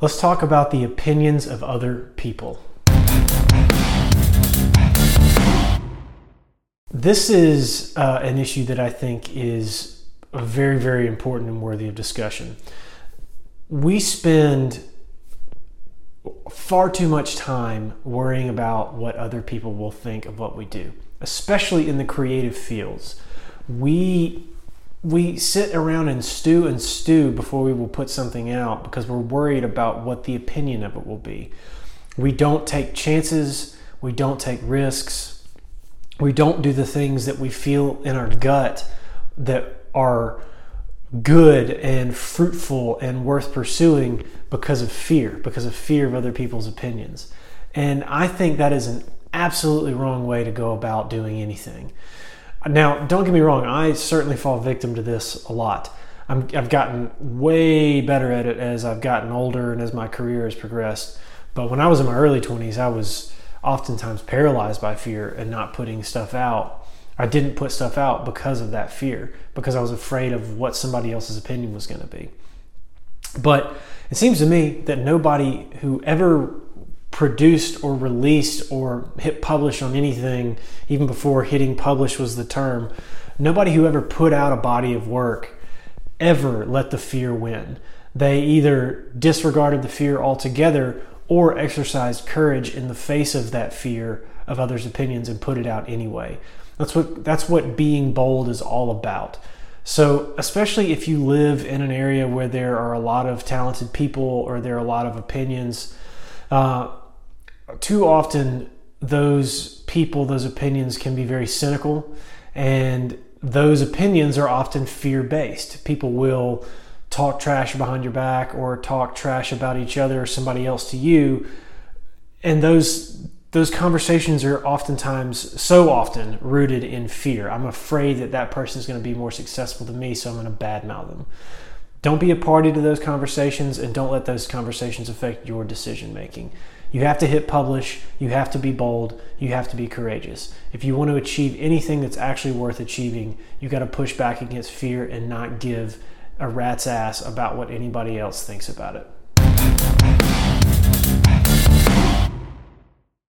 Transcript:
Let's talk about the opinions of other people. This is uh, an issue that I think is very, very important and worthy of discussion. We spend far too much time worrying about what other people will think of what we do, especially in the creative fields. We we sit around and stew and stew before we will put something out because we're worried about what the opinion of it will be. We don't take chances, we don't take risks, we don't do the things that we feel in our gut that are good and fruitful and worth pursuing because of fear, because of fear of other people's opinions. And I think that is an absolutely wrong way to go about doing anything. Now, don't get me wrong, I certainly fall victim to this a lot. i have gotten way better at it as I've gotten older and as my career has progressed. But when I was in my early 20s, I was oftentimes paralyzed by fear and not putting stuff out. I didn't put stuff out because of that fear, because I was afraid of what somebody else's opinion was going to be. But it seems to me that nobody who ever produced or released or hit publish on anything, even before hitting publish was the term, nobody who ever put out a body of work ever let the fear win. They either disregarded the fear altogether or exercised courage in the face of that fear of others' opinions and put it out anyway. That's what that's what being bold is all about. So, especially if you live in an area where there are a lot of talented people or there are a lot of opinions, uh, too often those people, those opinions can be very cynical, and those opinions are often fear based. People will talk trash behind your back or talk trash about each other or somebody else to you, and those those conversations are oftentimes so often rooted in fear. I'm afraid that that person is going to be more successful than me, so I'm going to badmouth them. Don't be a party to those conversations and don't let those conversations affect your decision making. You have to hit publish, you have to be bold, you have to be courageous. If you want to achieve anything that's actually worth achieving, you got to push back against fear and not give a rat's ass about what anybody else thinks about it.